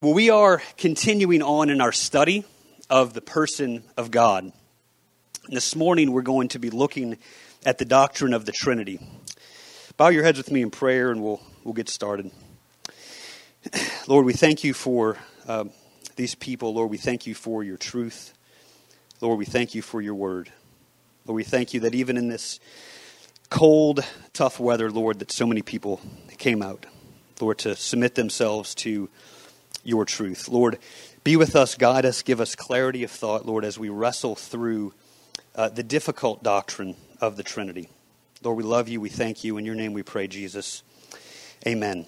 Well, we are continuing on in our study of the person of God. And this morning, we're going to be looking at the doctrine of the Trinity. Bow your heads with me in prayer, and we'll, we'll get started. Lord, we thank you for uh, these people. Lord, we thank you for your truth. Lord, we thank you for your word. Lord, we thank you that even in this cold, tough weather, Lord, that so many people came out, Lord, to submit themselves to your truth. Lord, be with us, guide us, give us clarity of thought, Lord, as we wrestle through uh, the difficult doctrine of the Trinity. Lord, we love you. We thank you. In your name we pray, Jesus. Amen.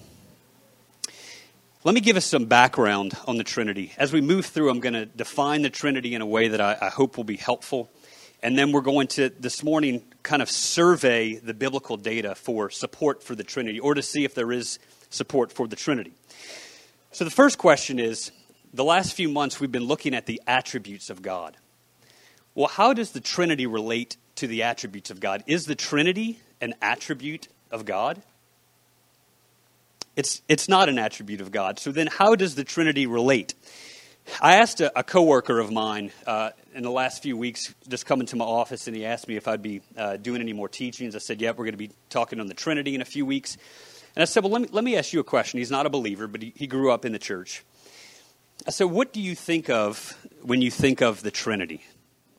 Let me give us some background on the Trinity. As we move through, I'm going to define the Trinity in a way that I, I hope will be helpful. And then we're going to, this morning, kind of survey the biblical data for support for the Trinity or to see if there is support for the Trinity. So, the first question is the last few months we've been looking at the attributes of God. Well, how does the Trinity relate to the attributes of God? Is the Trinity an attribute of God? It's, it's not an attribute of God. So then, how does the Trinity relate? I asked a, a coworker of mine uh, in the last few weeks, just coming to my office, and he asked me if I'd be uh, doing any more teachings. I said, "Yeah, we're going to be talking on the Trinity in a few weeks." And I said, Well, let me, let me ask you a question. He's not a believer, but he, he grew up in the church. I said, What do you think of when you think of the Trinity?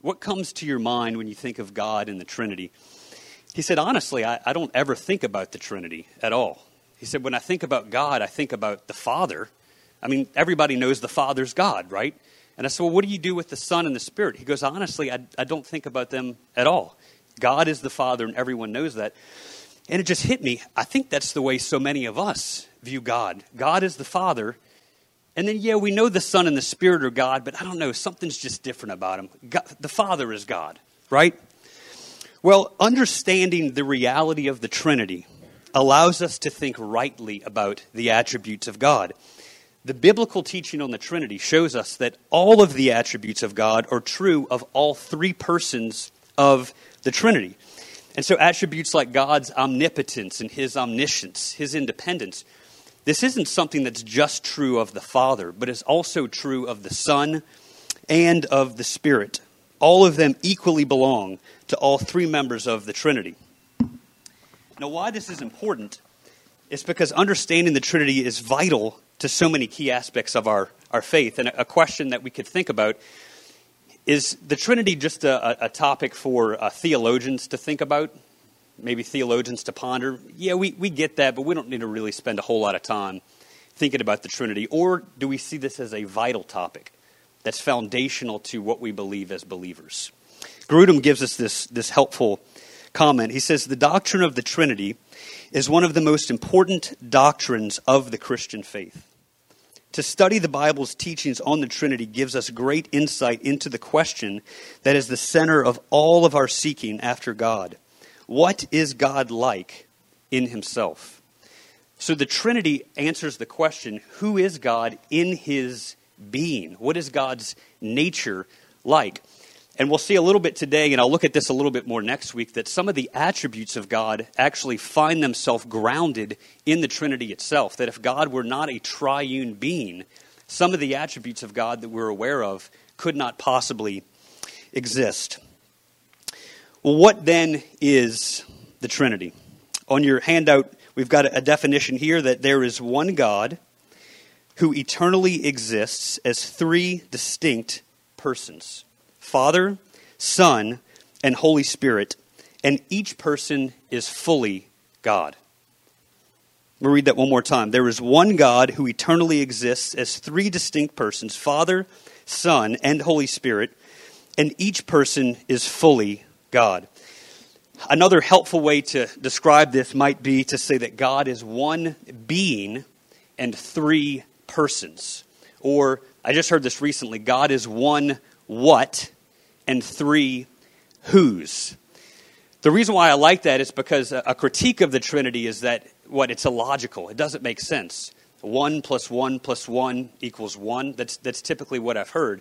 What comes to your mind when you think of God and the Trinity? He said, Honestly, I, I don't ever think about the Trinity at all. He said, When I think about God, I think about the Father. I mean, everybody knows the Father's God, right? And I said, Well, what do you do with the Son and the Spirit? He goes, Honestly, I, I don't think about them at all. God is the Father, and everyone knows that. And it just hit me. I think that's the way so many of us view God. God is the Father. And then, yeah, we know the Son and the Spirit are God, but I don't know, something's just different about him. God, the Father is God, right? Well, understanding the reality of the Trinity allows us to think rightly about the attributes of God. The biblical teaching on the Trinity shows us that all of the attributes of God are true of all three persons of the Trinity. And so, attributes like God's omnipotence and his omniscience, his independence, this isn't something that's just true of the Father, but is also true of the Son and of the Spirit. All of them equally belong to all three members of the Trinity. Now, why this is important is because understanding the Trinity is vital to so many key aspects of our, our faith. And a question that we could think about is the Trinity just a, a topic for uh, theologians to think about? Maybe theologians to ponder? Yeah, we, we get that, but we don't need to really spend a whole lot of time thinking about the Trinity. Or do we see this as a vital topic that's foundational to what we believe as believers? Grudem gives us this, this helpful comment. He says, The doctrine of the Trinity is one of the most important doctrines of the Christian faith. To study the Bible's teachings on the Trinity gives us great insight into the question that is the center of all of our seeking after God. What is God like in himself? So the Trinity answers the question who is God in his being? What is God's nature like? And we'll see a little bit today, and I'll look at this a little bit more next week, that some of the attributes of God actually find themselves grounded in the Trinity itself. That if God were not a triune being, some of the attributes of God that we're aware of could not possibly exist. Well, what then is the Trinity? On your handout, we've got a definition here that there is one God who eternally exists as three distinct persons. Father, Son, and Holy Spirit, and each person is fully God. We'll read that one more time. There is one God who eternally exists as three distinct persons Father, Son, and Holy Spirit, and each person is fully God. Another helpful way to describe this might be to say that God is one being and three persons. Or, I just heard this recently God is one what and three whos. The reason why I like that is because a critique of the Trinity is that what it's illogical. It doesn't make sense. One plus one plus one equals one. That's that's typically what I've heard.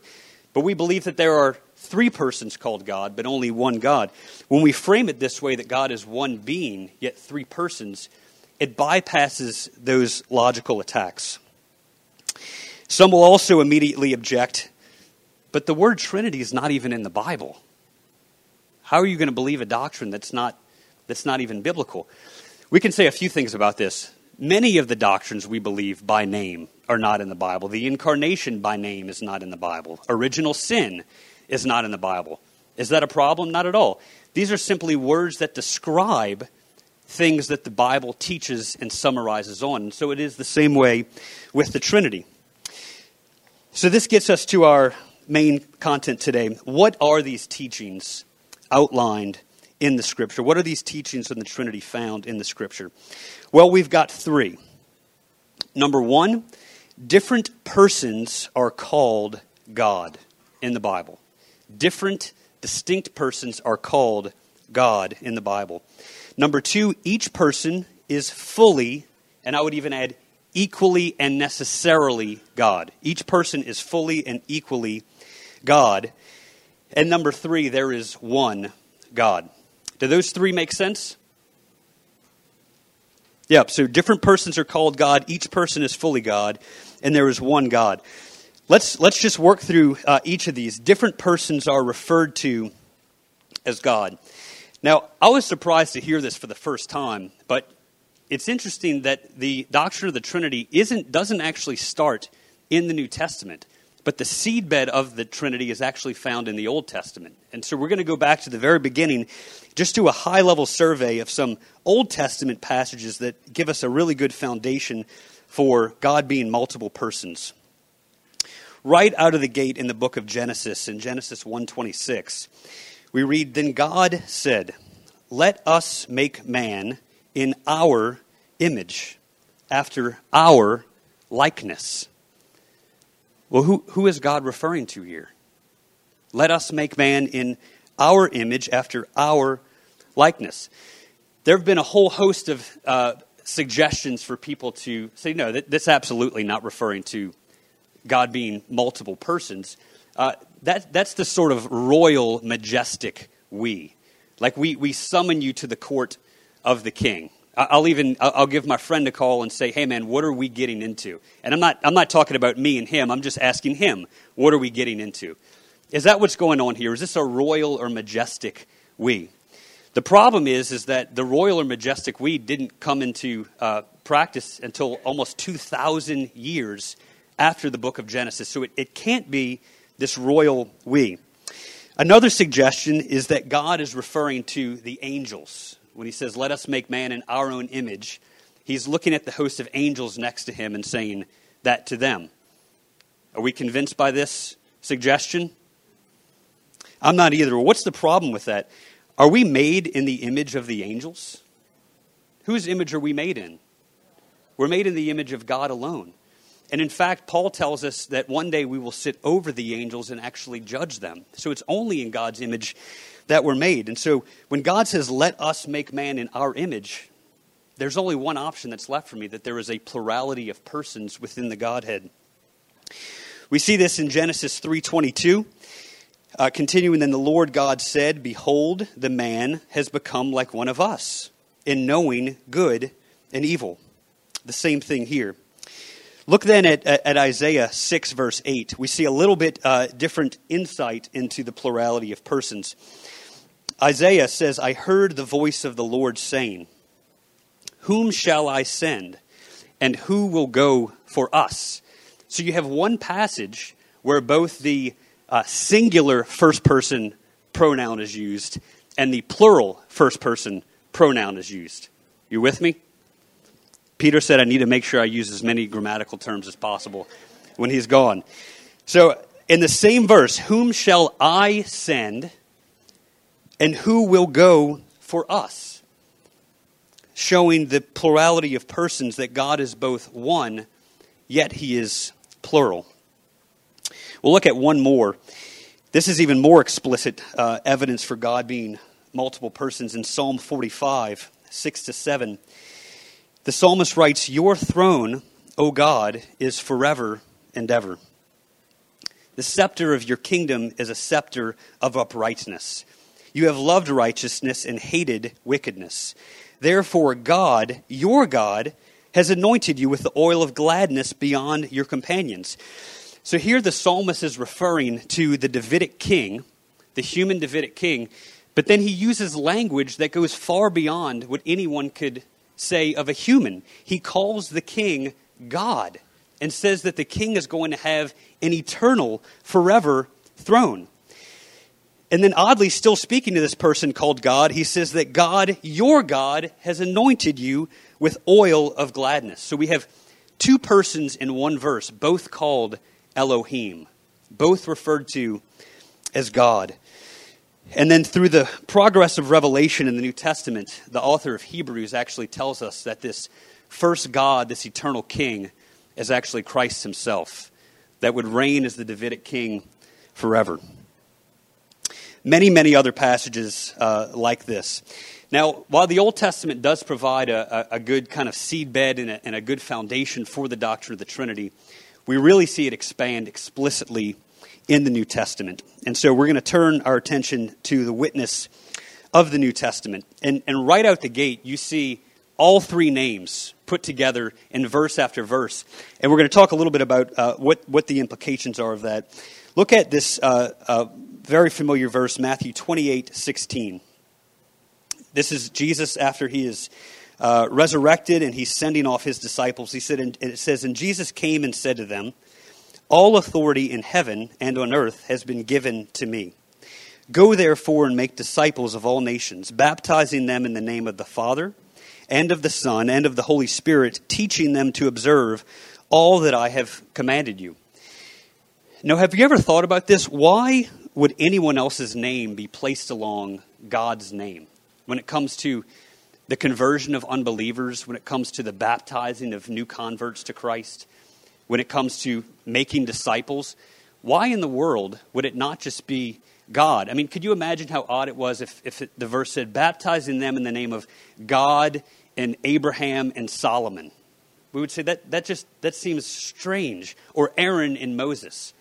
But we believe that there are three persons called God, but only one God. When we frame it this way, that God is one being, yet three persons, it bypasses those logical attacks. Some will also immediately object, but the word Trinity is not even in the Bible. How are you going to believe a doctrine that's not, that's not even biblical? We can say a few things about this. Many of the doctrines we believe by name are not in the Bible. The incarnation by name is not in the Bible. Original sin is not in the Bible. Is that a problem? Not at all. These are simply words that describe things that the Bible teaches and summarizes on. So it is the same way with the Trinity. So this gets us to our main content today. What are these teachings outlined in the Scripture? What are these teachings on the Trinity found in the Scripture? Well, we've got three. Number one, different persons are called God in the Bible. Different, distinct persons are called God in the Bible. Number two, each person is fully, and I would even add equally and necessarily God. Each person is fully and equally God. And number three, there is one God. Do those three make sense? Yep, so different persons are called God. Each person is fully God, and there is one God. Let's, let's just work through uh, each of these. Different persons are referred to as God. Now, I was surprised to hear this for the first time, but it's interesting that the doctrine of the Trinity isn't, doesn't actually start in the New Testament, but the seedbed of the Trinity is actually found in the Old Testament. And so we're going to go back to the very beginning, just do a high level survey of some Old Testament passages that give us a really good foundation for God being multiple persons. Right out of the gate in the book of Genesis, in Genesis 126, we read, Then God said, Let us make man in our image, after our likeness. Well, who, who is God referring to here? Let us make man in our image, after our likeness. There have been a whole host of uh, suggestions for people to say, no, that, that's absolutely not referring to God being multiple persons. Uh, that, that's the sort of royal, majestic we. Like we, we summon you to the court of the king. I'll even I'll give my friend a call and say, "Hey, man, what are we getting into?" And I'm not I'm not talking about me and him. I'm just asking him, "What are we getting into?" Is that what's going on here? Is this a royal or majestic we? The problem is is that the royal or majestic we didn't come into uh, practice until almost 2,000 years after the book of Genesis. So it, it can't be this royal we. Another suggestion is that God is referring to the angels when he says, Let us make man in our own image, he's looking at the host of angels next to him and saying that to them. Are we convinced by this suggestion? I'm not either. What's the problem with that? Are we made in the image of the angels? Whose image are we made in? We're made in the image of God alone. And in fact, Paul tells us that one day we will sit over the angels and actually judge them. So it's only in God's image that we're made. And so when God says, let us make man in our image, there's only one option that's left for me that there is a plurality of persons within the Godhead. We see this in Genesis 3:22. Uh, continuing, then the Lord God said, Behold, the man has become like one of us in knowing good and evil. The same thing here. Look then at, at, Isaiah 6, verse 8. We see a little bit uh, different insight into the plurality of persons. Isaiah says, I heard the voice of the Lord saying, Whom shall I send? And who will go for us? So you have one passage where both the uh, singular first person pronoun is used and the plural first person pronoun is used. You with me? Peter said, I need to make sure I use as many grammatical terms as possible when he's gone. So, in the same verse, whom shall I send? And who will go for us? Showing the plurality of persons that God is both one, yet he is plural. We'll look at one more. This is even more explicit uh, evidence for God being multiple persons in Psalm 45, 6 to 7. The psalmist writes, Your throne, O God, is forever and ever. The scepter of your kingdom is a scepter of uprightness. You have loved righteousness and hated wickedness. Therefore, God, your God, has anointed you with the oil of gladness beyond your companions. So here the psalmist is referring to the Davidic king, the human Davidic king, but then he uses language that goes far beyond what anyone could say of a human. He calls the king God and says that the king is going to have an eternal, forever throne. And then, oddly, still speaking to this person called God, he says that God, your God, has anointed you with oil of gladness. So we have two persons in one verse, both called Elohim, both referred to as God. And then through the progress of revelation in the New Testament, the author of Hebrews actually tells us that this first God, this eternal king, is actually Christ himself, that would reign as the Davidic king forever. Many, many other passages uh, like this. Now, while the Old Testament does provide a, a, a good kind of seedbed and a, and a good foundation for the doctrine of the Trinity, we really see it expand explicitly in the New Testament. And so we're going to turn our attention to the witness of the New Testament. And, and right out the gate, you see all three names put together in verse after verse. And we're going to talk a little bit about uh, what, what the implications are of that. Look at this uh, uh, very familiar verse, Matthew 28 16. This is Jesus after he is uh, resurrected and he's sending off his disciples. He said, and it says, And Jesus came and said to them, all authority in heaven and on earth has been given to me. Go therefore and make disciples of all nations, baptizing them in the name of the Father, and of the Son, and of the Holy Spirit, teaching them to observe all that I have commanded you. Now, have you ever thought about this? Why would anyone else's name be placed along God's name when it comes to the conversion of unbelievers, when it comes to the baptizing of new converts to Christ? When it comes to making disciples, why in the world would it not just be God? I mean, could you imagine how odd it was if, if it, the verse said, baptizing them in the name of God and Abraham and Solomon? We would say that, that just that seems strange. Or Aaron and Moses.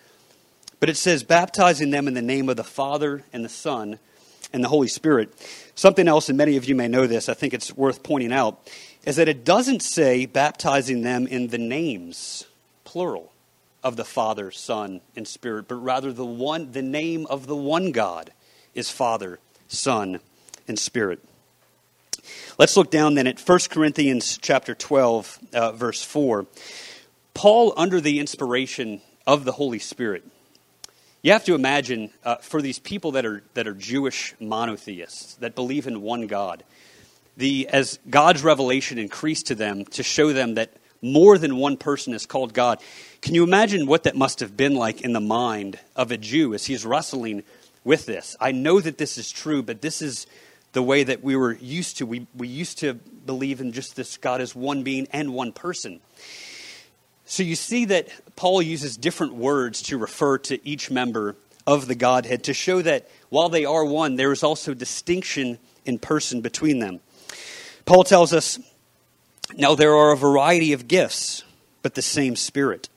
But it says, baptizing them in the name of the Father and the Son and the Holy Spirit. Something else, and many of you may know this, I think it's worth pointing out, is that it doesn't say baptizing them in the names plural of the Father, Son, and Spirit, but rather the one the name of the one God is Father, Son, and Spirit. Let's look down then at 1 Corinthians chapter 12, uh, verse 4. Paul, under the inspiration of the Holy Spirit, you have to imagine uh, for these people that are, that are Jewish monotheists, that believe in one God, the, as God's revelation increased to them to show them that more than one person is called God. Can you imagine what that must have been like in the mind of a Jew as he's wrestling with this? I know that this is true, but this is the way that we were used to. We, we used to believe in just this God as one being and one person. So you see that Paul uses different words to refer to each member of the Godhead to show that while they are one, there is also distinction in person between them. Paul tells us now, there are a variety of gifts, but the same Spirit.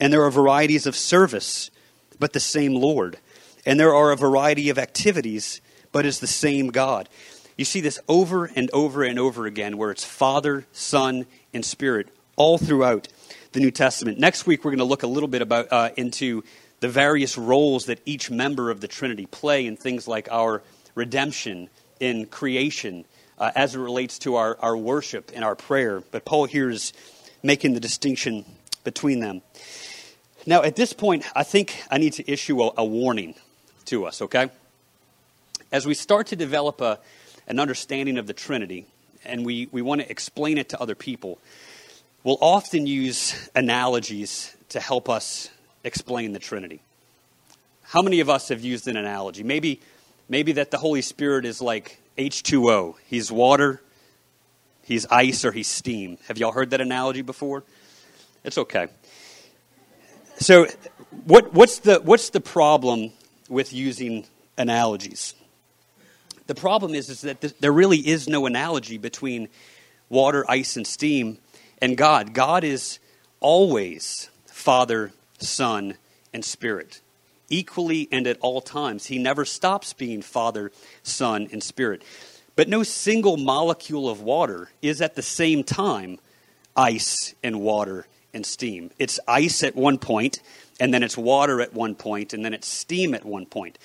And there are varieties of service, but the same Lord. And there are a variety of activities, but is the same God. You see this over and over and over again, where it's Father, Son, and Spirit, all throughout the New Testament. Next week, we're going to look a little bit about uh, into the various roles that each member of the Trinity play in things like our redemption, in creation, uh, as it relates to our, our worship and our prayer. But Paul here is making the distinction between them. Now, at this point, I think I need to issue a, a warning to us, okay? As we start to develop a, an understanding of the Trinity, and we, we want to explain it to other people, we'll often use analogies to help us explain the Trinity. How many of us have used an analogy? Maybe, maybe that the Holy Spirit is like H2O. He's water, he's ice, or he's steam. Have y'all heard that analogy before? It's okay. So, what, what's, the, what's the problem with using analogies? The problem is, is that there really is no analogy between water, ice, and steam and God. God is always Father, Son, and Spirit equally and at all times. He never stops being Father, Son, and Spirit. But no single molecule of water is at the same time ice and water and steam. It's ice at one point, and then it's water at one point, and then it's steam at one point.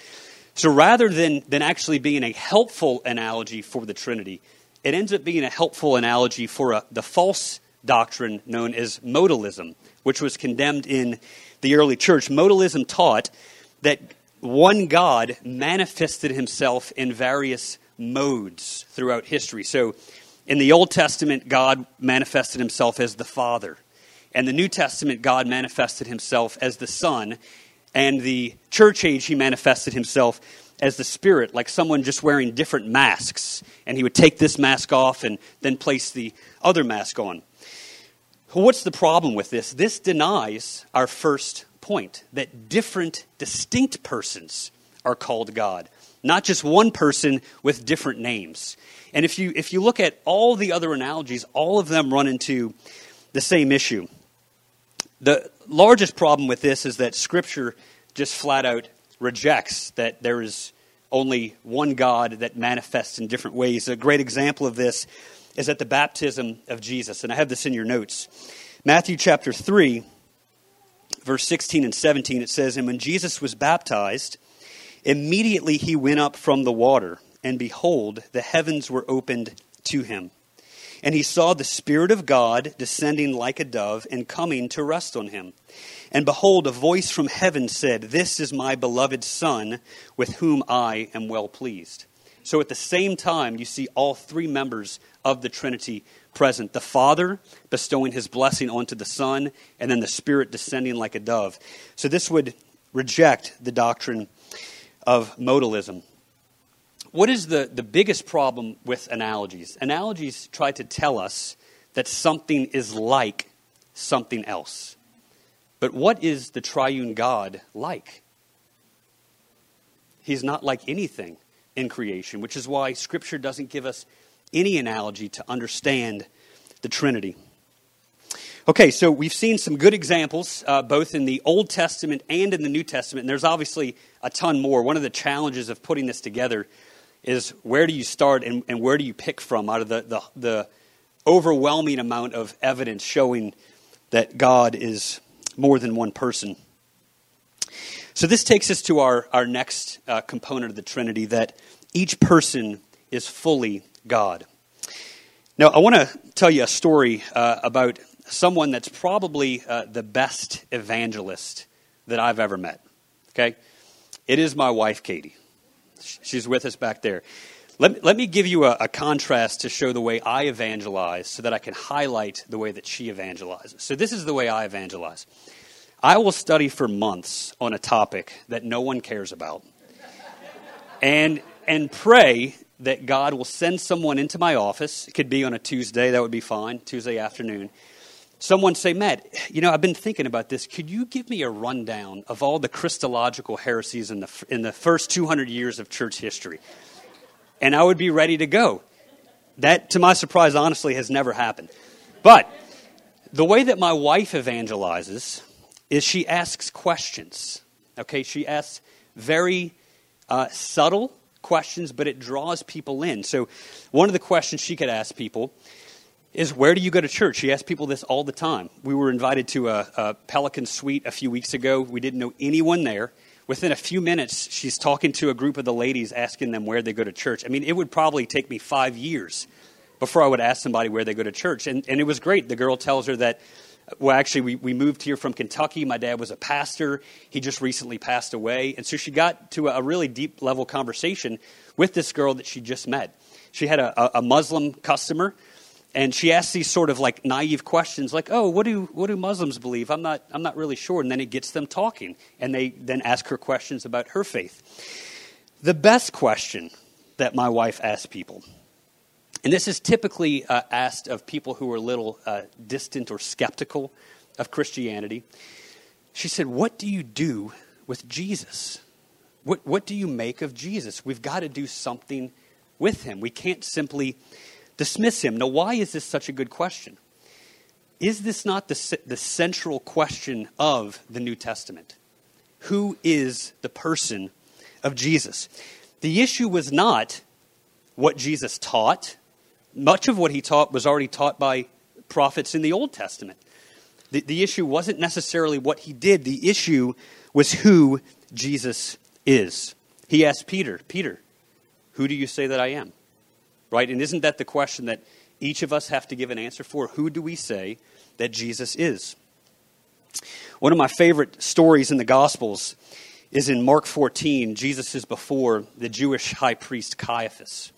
So rather than, than actually being a helpful analogy for the Trinity, it ends up being a helpful analogy for a, the false doctrine known as modalism, which was condemned in the early church. Modalism taught that one God manifested himself in various modes throughout history. So in the Old Testament, God manifested himself as the Father. And the New Testament, God manifested himself as the Son. And the church age, he manifested himself as the Spirit, like someone just wearing different masks. And he would take this mask off and then place the other mask on. What's the problem with this? This denies our first point that different, distinct persons are called God, not just one person with different names. And if you, if you look at all the other analogies, all of them run into the same issue. The largest problem with this is that Scripture just flat out rejects that there is only one God that manifests in different ways. A great example of this is at the baptism of Jesus. And I have this in your notes. Matthew chapter 3, verse 16 and 17, it says, And when Jesus was baptized, immediately he went up from the water, and behold, the heavens were opened to him. And he saw the Spirit of God descending like a dove and coming to rest on him. And behold, a voice from heaven said, This is my beloved Son, with whom I am well pleased. So at the same time, you see all three members of the Trinity present the Father bestowing his blessing onto the Son, and then the Spirit descending like a dove. So this would reject the doctrine of modalism. What is the, the biggest problem with analogies? Analogies try to tell us that something is like something else. But what is the triune God like? He's not like anything in creation, which is why Scripture doesn't give us any analogy to understand the Trinity. Okay, so we've seen some good examples, uh, both in the Old Testament and in the New Testament, and there's obviously a ton more. One of the challenges of putting this together is where do you start and, and where do you pick from out of the, the, the overwhelming amount of evidence showing that God is more than one person. So, this takes us to our, our next uh, component of the Trinity that each person is fully God. Now, I want to tell you a story uh, about someone that's probably uh, the best evangelist that I've ever met. Okay? It is my wife, Katie. She's with us back there. Let, let me give you a, a, contrast to show the way I evangelize so that I can highlight the way that she evangelizes. So, this is the way I evangelize I will study for months on a topic that no one cares about and, and pray that God will send someone into my office. It could be on a Tuesday, that would be fine, Tuesday afternoon. Someone say, Matt, you know, I've been thinking about this. Could you give me a rundown of all the Christological heresies in the, in the first 200 years of church history? And I would be ready to go. That, to my surprise, honestly, has never happened. But the way that my wife evangelizes is she asks questions. Okay, she asks very uh, subtle questions, but it draws people in. So, one of the questions she could ask people is where do you go to church? She asks people this all the time. We were invited to a, a, Pelican Suite a few weeks ago. We didn't know anyone there. Within a few minutes, she's talking to a group of the ladies, asking them where they go to church. I mean, it would probably take me five years before I would ask somebody where they go to church. And, and it was great. The girl tells her that, well, actually, we, we moved here from Kentucky. My dad was a pastor. He just recently passed away. And so she got to a really deep level conversation with this girl that she just met. She had a, a Muslim customer and she asked these sort of like naive questions like oh what do what do muslims believe i'm not i'm not really sure and then it gets them talking and they then ask her questions about her faith the best question that my wife asks people and this is typically uh, asked of people who are a little uh, distant or skeptical of christianity she said what do you do with jesus what, what do you make of jesus we've got to do something with him we can't simply dismiss him. Now, why is this such a good question? Is this not the, the central question of the New Testament? Who is the person of Jesus? The issue was not what Jesus taught. Much of what he taught was already taught by prophets in the Old Testament. The, the issue wasn't necessarily what he did, the issue was who Jesus is. He asked Peter, Peter, who do you say that I am? Right? And isn't that the question that each of us have to give an answer for? Who do we say that Jesus is? One of my favorite stories in the Gospels is in Mark 14. Jesus is before the Jewish high priest Caiaphas.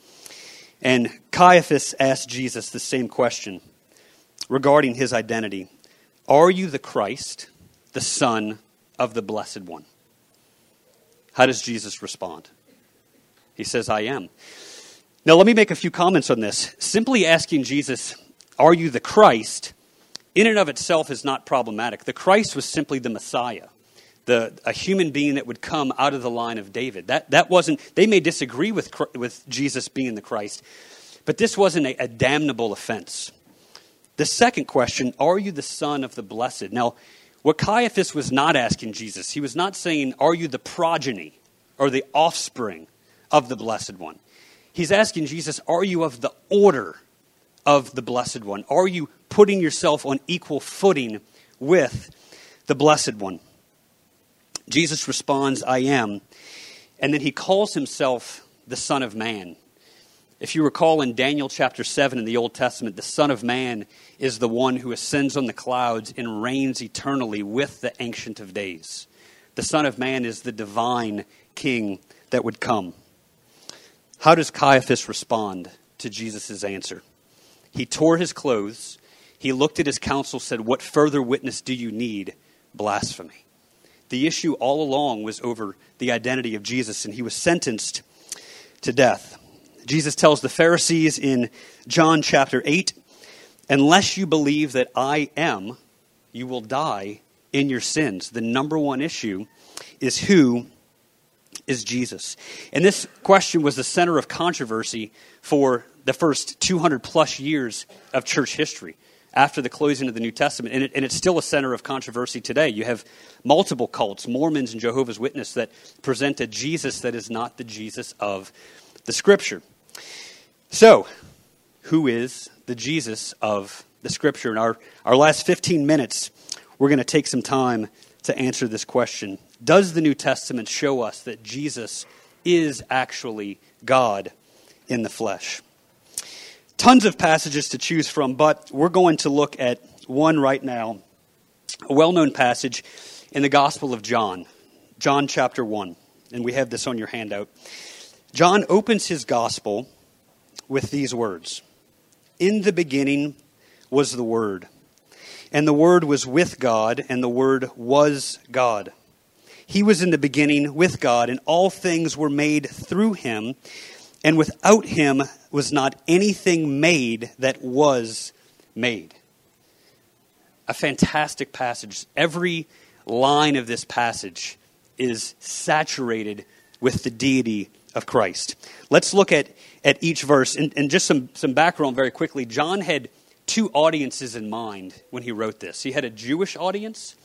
And Caiaphas asked Jesus the same question regarding his identity Are you the Christ, the Son of the Blessed One? How does Jesus respond? He says, I am. Now, let me make a few comments on this. Simply asking Jesus, Are you the Christ? in and of itself is not problematic. The Christ was simply the Messiah, the, a human being that would come out of the line of David. That, that wasn't, they may disagree with, with Jesus being the Christ, but this wasn't a, a damnable offense. The second question, Are you the Son of the Blessed? Now, what Caiaphas was not asking Jesus, he was not saying, Are you the progeny or the offspring of the Blessed One? He's asking Jesus, Are you of the order of the Blessed One? Are you putting yourself on equal footing with the Blessed One? Jesus responds, I am. And then he calls himself the Son of Man. If you recall in Daniel chapter 7 in the Old Testament, the Son of Man is the one who ascends on the clouds and reigns eternally with the Ancient of Days. The Son of Man is the divine King that would come. How does Caiaphas respond to Jesus' answer? He tore his clothes. He looked at his council, said, What further witness do you need? Blasphemy. The issue all along was over the identity of Jesus, and he was sentenced to death. Jesus tells the Pharisees in John chapter 8 Unless you believe that I am, you will die in your sins. The number one issue is who is Jesus? And this question was the center of controversy for the first 200 plus years of church history after the closing of the New Testament. And, it, and, it's still a center of controversy today. You have multiple cults, Mormons and Jehovah's Witnesses, that present a Jesus that is not the Jesus of the Scripture. So, who is the Jesus of the Scripture? In our, our last 15 minutes, we're going to take some time to answer this question. Does the New Testament show us that Jesus is actually God in the flesh? Tons of passages to choose from, but we're going to look at one right now, a well known passage in the Gospel of John, John chapter 1. And we have this on your handout. John opens his Gospel with these words In the beginning was the Word and the Word was with God, and the Word was God. He was in the beginning with God, and all things were made through him, and without him was not anything made that was made. A fantastic passage. Every line of this passage is saturated with the deity of Christ. Let's look at, at each verse. And, and just some, some background very quickly. John had two audiences in mind when he wrote this. He had a Jewish audience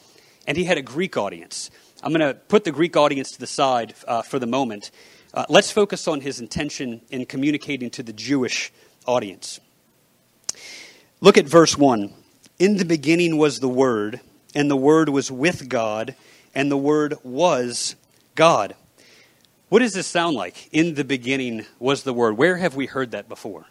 and he had a Greek audience. I'm going to put the Greek audience to the side uh, for the moment. Uh, let's focus on his intention in communicating to the Jewish audience. Look at verse 1. In the beginning was the Word, and the Word was with God, and the Word was God. What does this sound like? In the beginning was the Word. Where have we heard that before?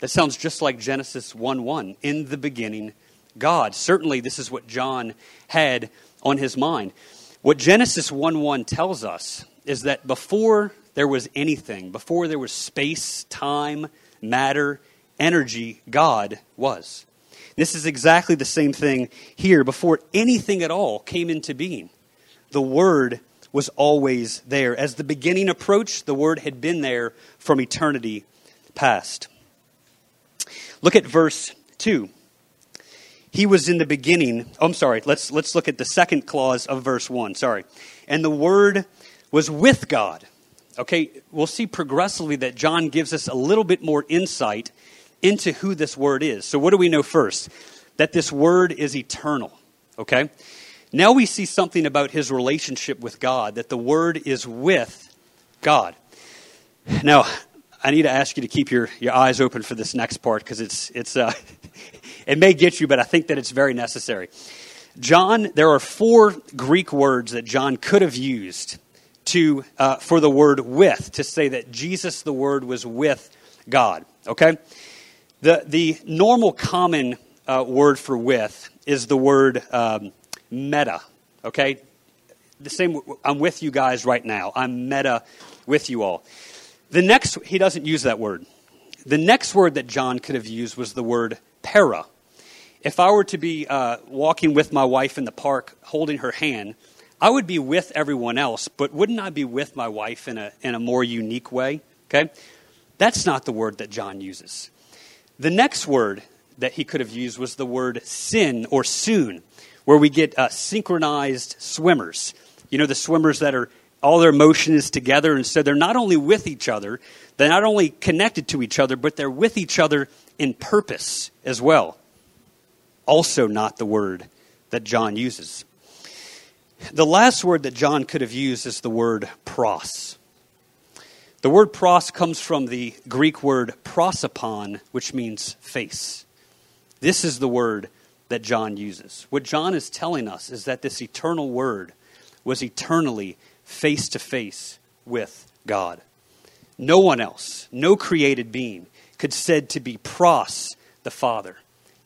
That sounds just like Genesis 1 1. In the beginning, God. Certainly, this is what John had on his mind. What Genesis 1 1 tells us is that before there was anything, before there was space, time, matter, energy, God was. This is exactly the same thing here. Before anything at all came into being, the Word was always there. As the beginning approached, the Word had been there from eternity past. Look at verse 2. He was in the beginning. Oh, I'm sorry. Let's, let's look at the second clause of verse 1. Sorry. And the Word was with God. Okay, we'll see progressively that John gives us a little bit more insight into who this Word is. So, what do we know first? That this Word is eternal. Okay? Now we see something about his relationship with God, that the Word is with God. Now, I need to ask you to keep your, your eyes open for this next part because it's, it's, uh, it may get you, but I think that it's very necessary. John, there are four Greek words that John could have used to, uh, for the word with, to say that Jesus, the Word, was with God. Okay? The, the normal common uh, word for with is the word um, meta. Okay? The same, I'm with you guys right now. I'm meta with you all. The next, he doesn't use that word. The next word that John could have used was the word para. If I were to be uh, walking with my wife in the park holding her hand, I would be with everyone else, but wouldn't I be with my wife in a, in a more unique way? Okay? That's not the word that John uses. The next word that he could have used was the word sin or soon, where we get uh, synchronized swimmers. You know, the swimmers that are all their motion is together, and so they're not only with each other, they're not only connected to each other, but they're with each other in purpose as well. Also, not the word that John uses. The last word that John could have used is the word pros. The word pros comes from the Greek word prosopon, which means face. This is the word that John uses. What John is telling us is that this eternal word was eternally face to face with God. No one else, no created being, could said to be pros the Father.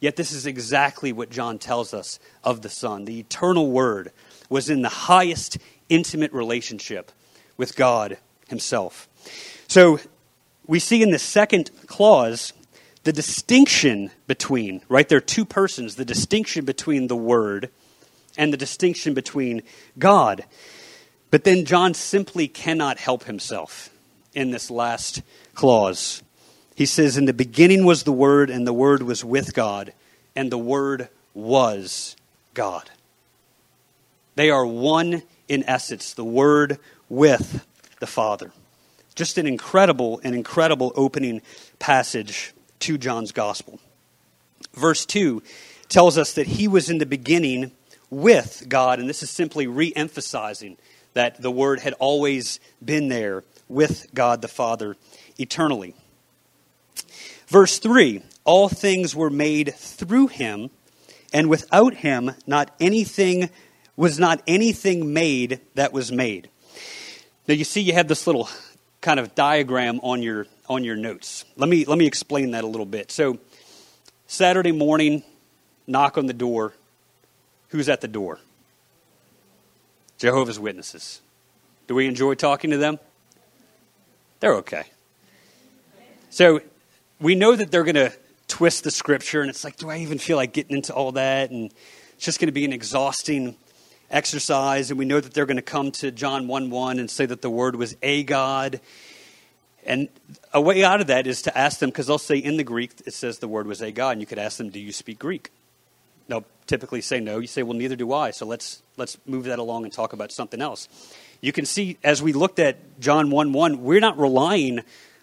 Yet this is exactly what John tells us of the Son. The eternal word was in the highest intimate relationship with God himself. So we see in the second clause the distinction between, right? There are two persons, the distinction between the Word and the distinction between God. But then John simply cannot help himself in this last clause. He says, In the beginning was the Word, and the Word was with God, and the Word was God. They are one in essence, the Word with the Father. Just an incredible, an incredible opening passage to John's Gospel. Verse 2 tells us that he was in the beginning with God, and this is simply re emphasizing that the Word had always been there with God the Father eternally. Verse 3 All things were made through him, and without him not anything was not anything made that was made. Now you see you have this little kind of diagram on your on your notes. Let me let me explain that a little bit. So Saturday morning, knock on the door. Who's at the door? Jehovah's Witnesses. Do we enjoy talking to them? They're okay. So we know that they're going to twist the scripture, and it's like, do I even feel like getting into all that? And it's just going to be an exhausting exercise. And we know that they're going to come to John 1 1 and say that the word was a God. And a way out of that is to ask them, because they'll say in the Greek, it says the word was a God, and you could ask them, do you speak Greek? they'll typically say no. You say, well, neither do I. So let's let's move that along and talk about something else. You can see as we looked at John one one, we're not relying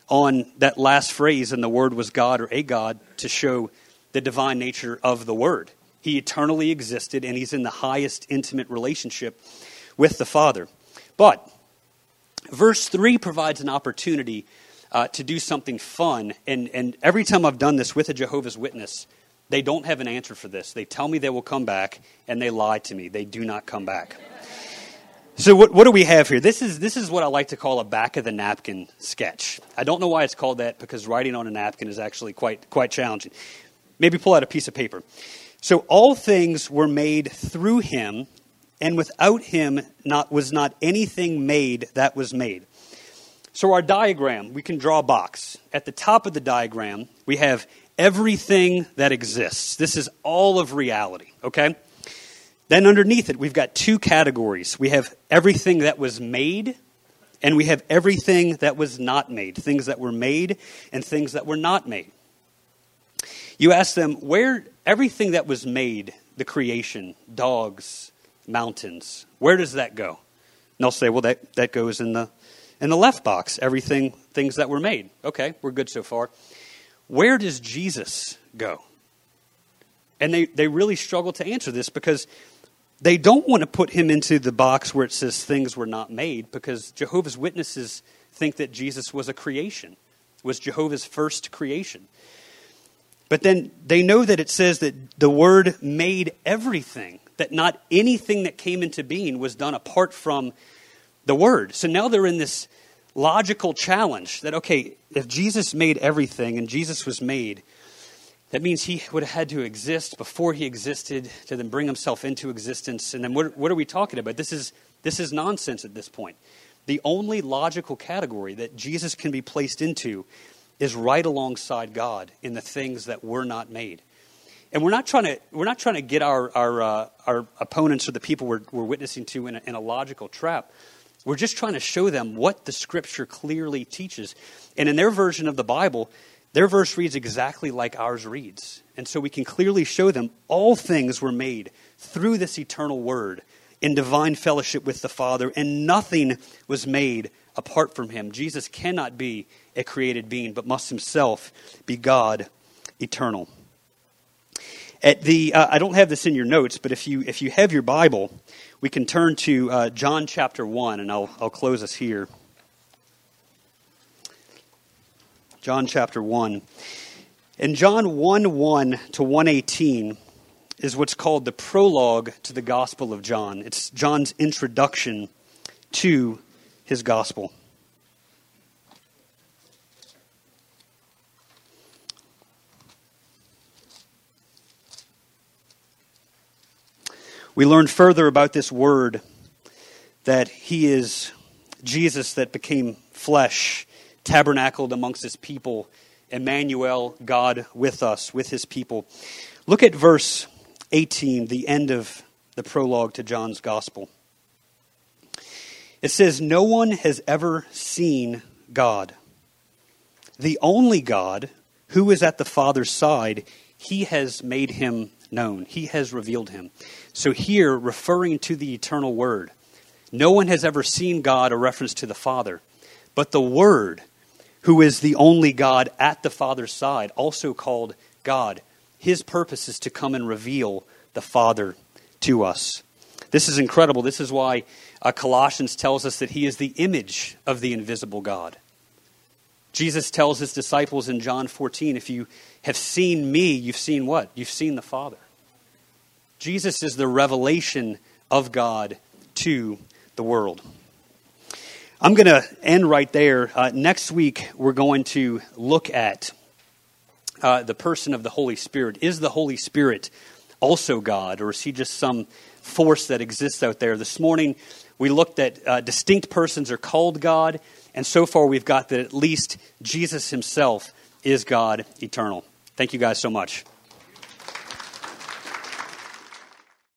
on that last phrase and the word was God or a God to show the divine nature of the word. He eternally existed and he's in the highest intimate relationship with the Father. But verse 3 provides an opportunity uh, to do something fun. And, and every time I've done this with a Jehovah's Witness, they don't have an answer for this. They tell me they will come back, and they lie to me. They do not come back. So what, what do we have here? This is, this is what I like to call a back of the napkin sketch. I don't know why it's called that because writing on a napkin is actually quite, quite challenging. Maybe pull out a piece of paper. So all things were made through him, and without him not, was not anything made that was made. So our diagram, we can draw a box. At the top of the diagram, we have everything that exists. This is all of reality, okay? Then underneath it, we've got two categories. We have everything that was made, and we have everything that was not made things that were made and things that were not made. You ask them, where everything that was made, the creation, dogs, mountains, where does that go? And they'll say, well, that, that goes in the, in the left box, everything, things that were made. Okay, we're good so far where does Jesus go? And they, they really struggle to answer this because they don't want to put him into the box where it says things were not made because Jehovah's Witnesses think that Jesus was a creation, was Jehovah's first creation. But then they know that it says that the Word made everything, that not anything that came into being was done apart from the Word. So now they're in this logical challenge that, okay, if Jesus made everything and Jesus was made, that means he would have had to exist before he existed to then bring himself into existence. And then what, what are we talking about? This is, this is nonsense at this point. The only logical category that Jesus can be placed into is right alongside God in the things that were not made. And we're not trying to, we're not trying to get our, our, uh, our opponents or the people we're, we're witnessing to in a, in a logical trap. We're just trying to show them what the scripture clearly teaches. And in their version of the Bible, their verse reads exactly like ours reads. And so we can clearly show them all things were made through this eternal word in divine fellowship with the Father, and nothing was made apart from him. Jesus cannot be a created being, but must himself be God eternal. At the, uh, I don't have this in your notes, but if you, if you have your Bible, we can turn to uh, John chapter 1, and I'll, I'll close us here. John chapter 1. In John 1 1 to 118 is what's called the prologue to the Gospel of John. It's John's introduction to his Gospel. We learn further about this word that he is Jesus that became flesh, tabernacled amongst his people, Emmanuel, God with us, with his people. Look at verse 18, the end of the prologue to John's gospel. It says, No one has ever seen God. The only God who is at the Father's side, he has made him known. He has revealed him. So, here, referring to the eternal Word, no one has ever seen God, a reference to the Father. But the Word, who is the only God at the Father's side, also called God, his purpose is to come and reveal the Father to us. This is incredible. This is why uh, Colossians tells us that he is the image of the invisible God. Jesus tells his disciples in John 14, if you have seen me, you've seen what? You've seen the Father. Jesus is the revelation of God to the world. I'm going to end right there. Uh, next week, we're going to look at uh, the person of the Holy Spirit. Is the Holy Spirit also God, or is he just some force that exists out there? This morning, we looked at uh, distinct persons are called God, and so far we've got that at least Jesus himself is God eternal. Thank you guys so much.